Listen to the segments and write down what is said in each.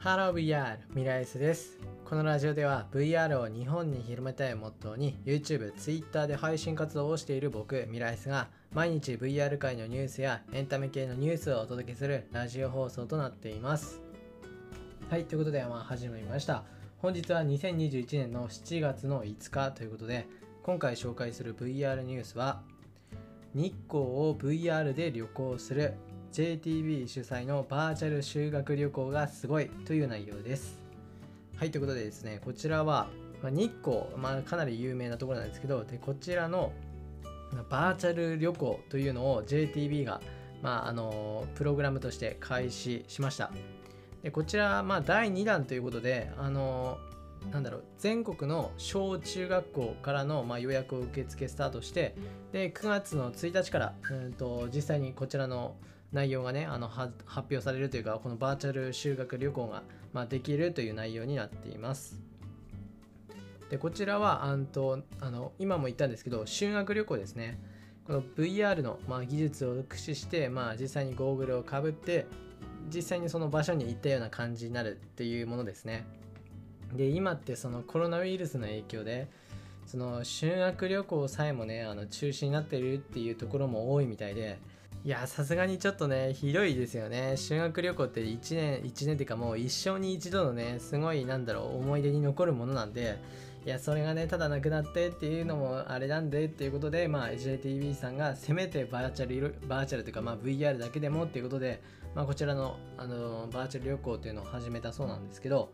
Hello VR ミライスです。このラジオでは VR を日本に広めたいをモットーに YouTube、Twitter で配信活動をしている僕ミライスが毎日 VR 界のニュースやエンタメ系のニュースをお届けするラジオ放送となっています。はいということでまあ始まりました。本日は2021年の7月の5日ということで今回紹介する VR ニュースは日光を VR で旅行する JTB 主催のバーチャル修学旅行がすごいという内容です。はいということでですねこちらは、まあ、日光、まあ、かなり有名なところなんですけどでこちらのバーチャル旅行というのを JTB が、まあ、あのプログラムとして開始しました。でこちら、まあ、第2弾ということであのなんだろう全国の小中学校からの、まあ、予約を受付スタートしてで9月の1日から、うんと、実際にこちらの内容がねあの発表されるというかこのバーチャル修学旅行が、まあ、できるという内容になっています。でこちらはあとあの今も言ったんですけど修学旅行ですね。この VR の、まあ、技術を駆使して、まあ、実際にゴーグルをかぶって実際にその場所に行ったような感じになるっていうものですね。で今ってそのコロナウイルスの影響でその修学旅行さえもねあの中止になってるっていうところも多いみたいでいやさすがにちょっとねひどいですよね。修学旅行って1年1年っていうかもう一生に一度のねすごいなんだろう思い出に残るものなんでいやそれがねただなくなってっていうのもあれなんでっていうことでまあ JTB さんがせめてバーチャルバーチャルというかまあ VR だけでもっていうことでまあこちらのあのバーチャル旅行っていうのを始めたそうなんですけど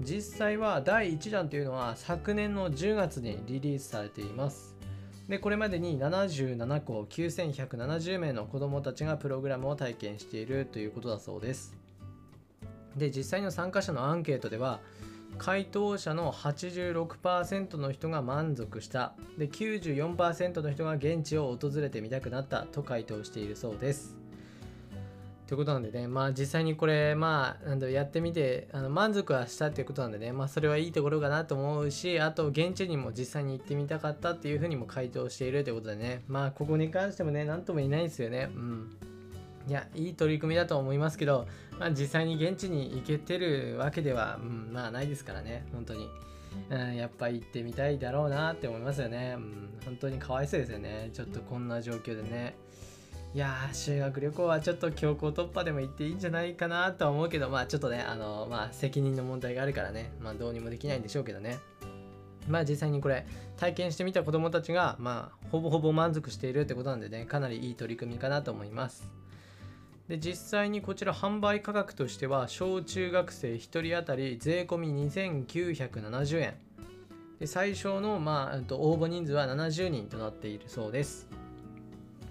実際は第1弾というのは昨年の10月にリリースされています。でこれまでに77校9170名の子どもたちがプログラムを体験しているということだそうです。で実際の参加者のアンケートでは回答者の86%の人が満足した。で94%の人が現地を訪れてみたくなったと回答しているそうです。ということなんでね、まあ実際にこれ、まあ、なんだやってみてあの満足はしたっていうことなんでね、まあそれはいいところかなと思うし、あと現地にも実際に行ってみたかったっていうふうにも回答しているということでね、まあここに関してもね、なんとも言えないですよね。うん。いや、いい取り組みだと思いますけど、まあ実際に現地に行けてるわけでは、うん、まあないですからね、本当に。うん、やっぱ行ってみたいだろうなって思いますよね。うん、本当にかわいそうですよね。ちょっとこんな状況でね。いやー修学旅行はちょっと強行突破でも行っていいんじゃないかなとは思うけどまあちょっとねあのまあ責任の問題があるからねまあどうにもできないんでしょうけどね。まあ実際にこれ体験してみた子どもたちがまあほぼほぼ満足しているってことなんでねかなりいい取り組みかなと思います。で実際にこちら販売価格としては小中学生1人当たり税込み2970円。で最小の、まあ、応募人数は70人となっているそうです。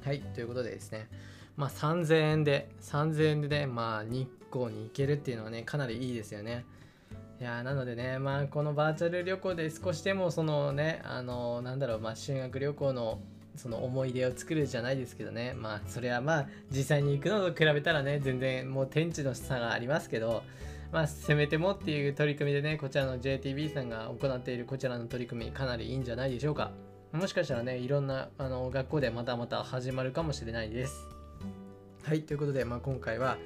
はい、ということでですね、まあ、3000円で、3000円でね、まあ、日光に行けるっていうのはね、かなりいいですよね。いやなのでね、まあ、このバーチャル旅行で少しでも、そのね、あの、なんだろう、まあ、修学旅行のその思い出を作るじゃないですけどね、まあ、それはまあ、実際に行くのと比べたらね、全然もう天地の差がありますけど、まあ、せめてもっていう取り組みでね、こちらの JTB さんが行っているこちらの取り組み、かなりいいんじゃないでしょうか。もしかしたらね、いろんなあの学校でまたまた始まるかもしれないです。はい、ということで、まあ、今回は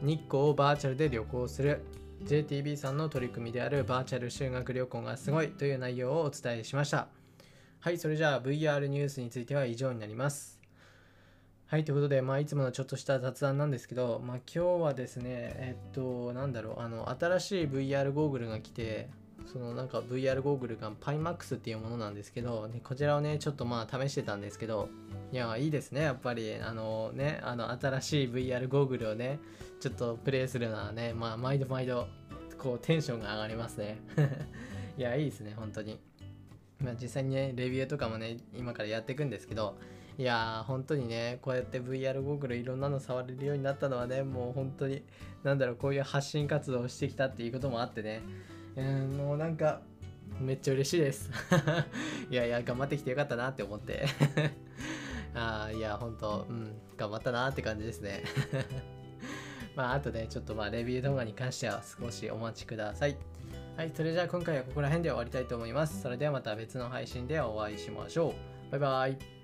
日光をバーチャルで旅行する JTB さんの取り組みであるバーチャル修学旅行がすごいという内容をお伝えしました。はい、それじゃあ VR ニュースについては以上になります。はい、ということで、まあ、いつものちょっとした雑談なんですけど、まあ、今日はですね、えっと、なんだろう、あの、新しい VR ゴーグルが来て、そのなんか VR ゴーグルが PyMax っていうものなんですけど、ね、こちらをね、ちょっとまあ試してたんですけど、いや、いいですね、やっぱり、あのね、あの新しい VR ゴーグルをね、ちょっとプレイするのはね、まあ毎度毎度、こうテンションが上がりますね。いや、いいですね、本当に。まあ実際にね、レビューとかもね、今からやっていくんですけど、いやー、本当にね、こうやって VR ゴーグルいろんなの触れるようになったのはね、もう本当に、なんだろう、こういう発信活動をしてきたっていうこともあってね、うん、もうなんか、めっちゃ嬉しいです。いやいや、頑張ってきてよかったなって思って ああ、いや、ほんと、うん、頑張ったなって感じですね。まあ、あとね、ちょっとまあ、レビュー動画に関しては少しお待ちください。はい、それじゃあ今回はここら辺で終わりたいと思います。それではまた別の配信でお会いしましょう。バイバイ。